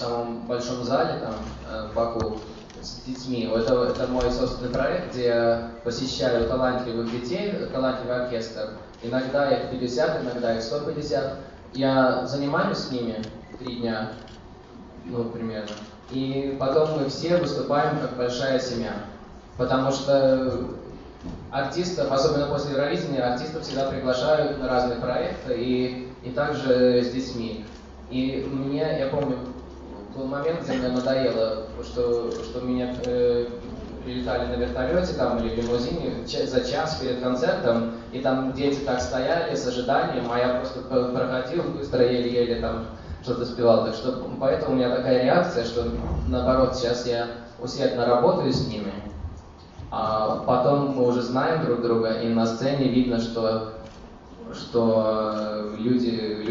самом большом зале там э, в Баку с детьми. Это, это мой собственный проект, где я посещаю талантливых детей, талантливый оркестр. Иногда их 50, иногда их 150. Я занимаюсь с ними три дня, ну, примерно. И потом мы все выступаем как большая семья. Потому что артистов, особенно после Евровидения, артистов всегда приглашают на разные проекты и, и также с детьми. И мне, я помню, был момент, где мне надоело, что, что меня э, прилетали на вертолете там или лимузине за час перед концертом, и там дети так стояли с ожиданием, а я просто проходил быстро, еле-еле там что-то спевал. Так что поэтому у меня такая реакция, что наоборот, сейчас я усердно работаю с ними, а потом мы уже знаем друг друга, и на сцене видно, что, что люди любят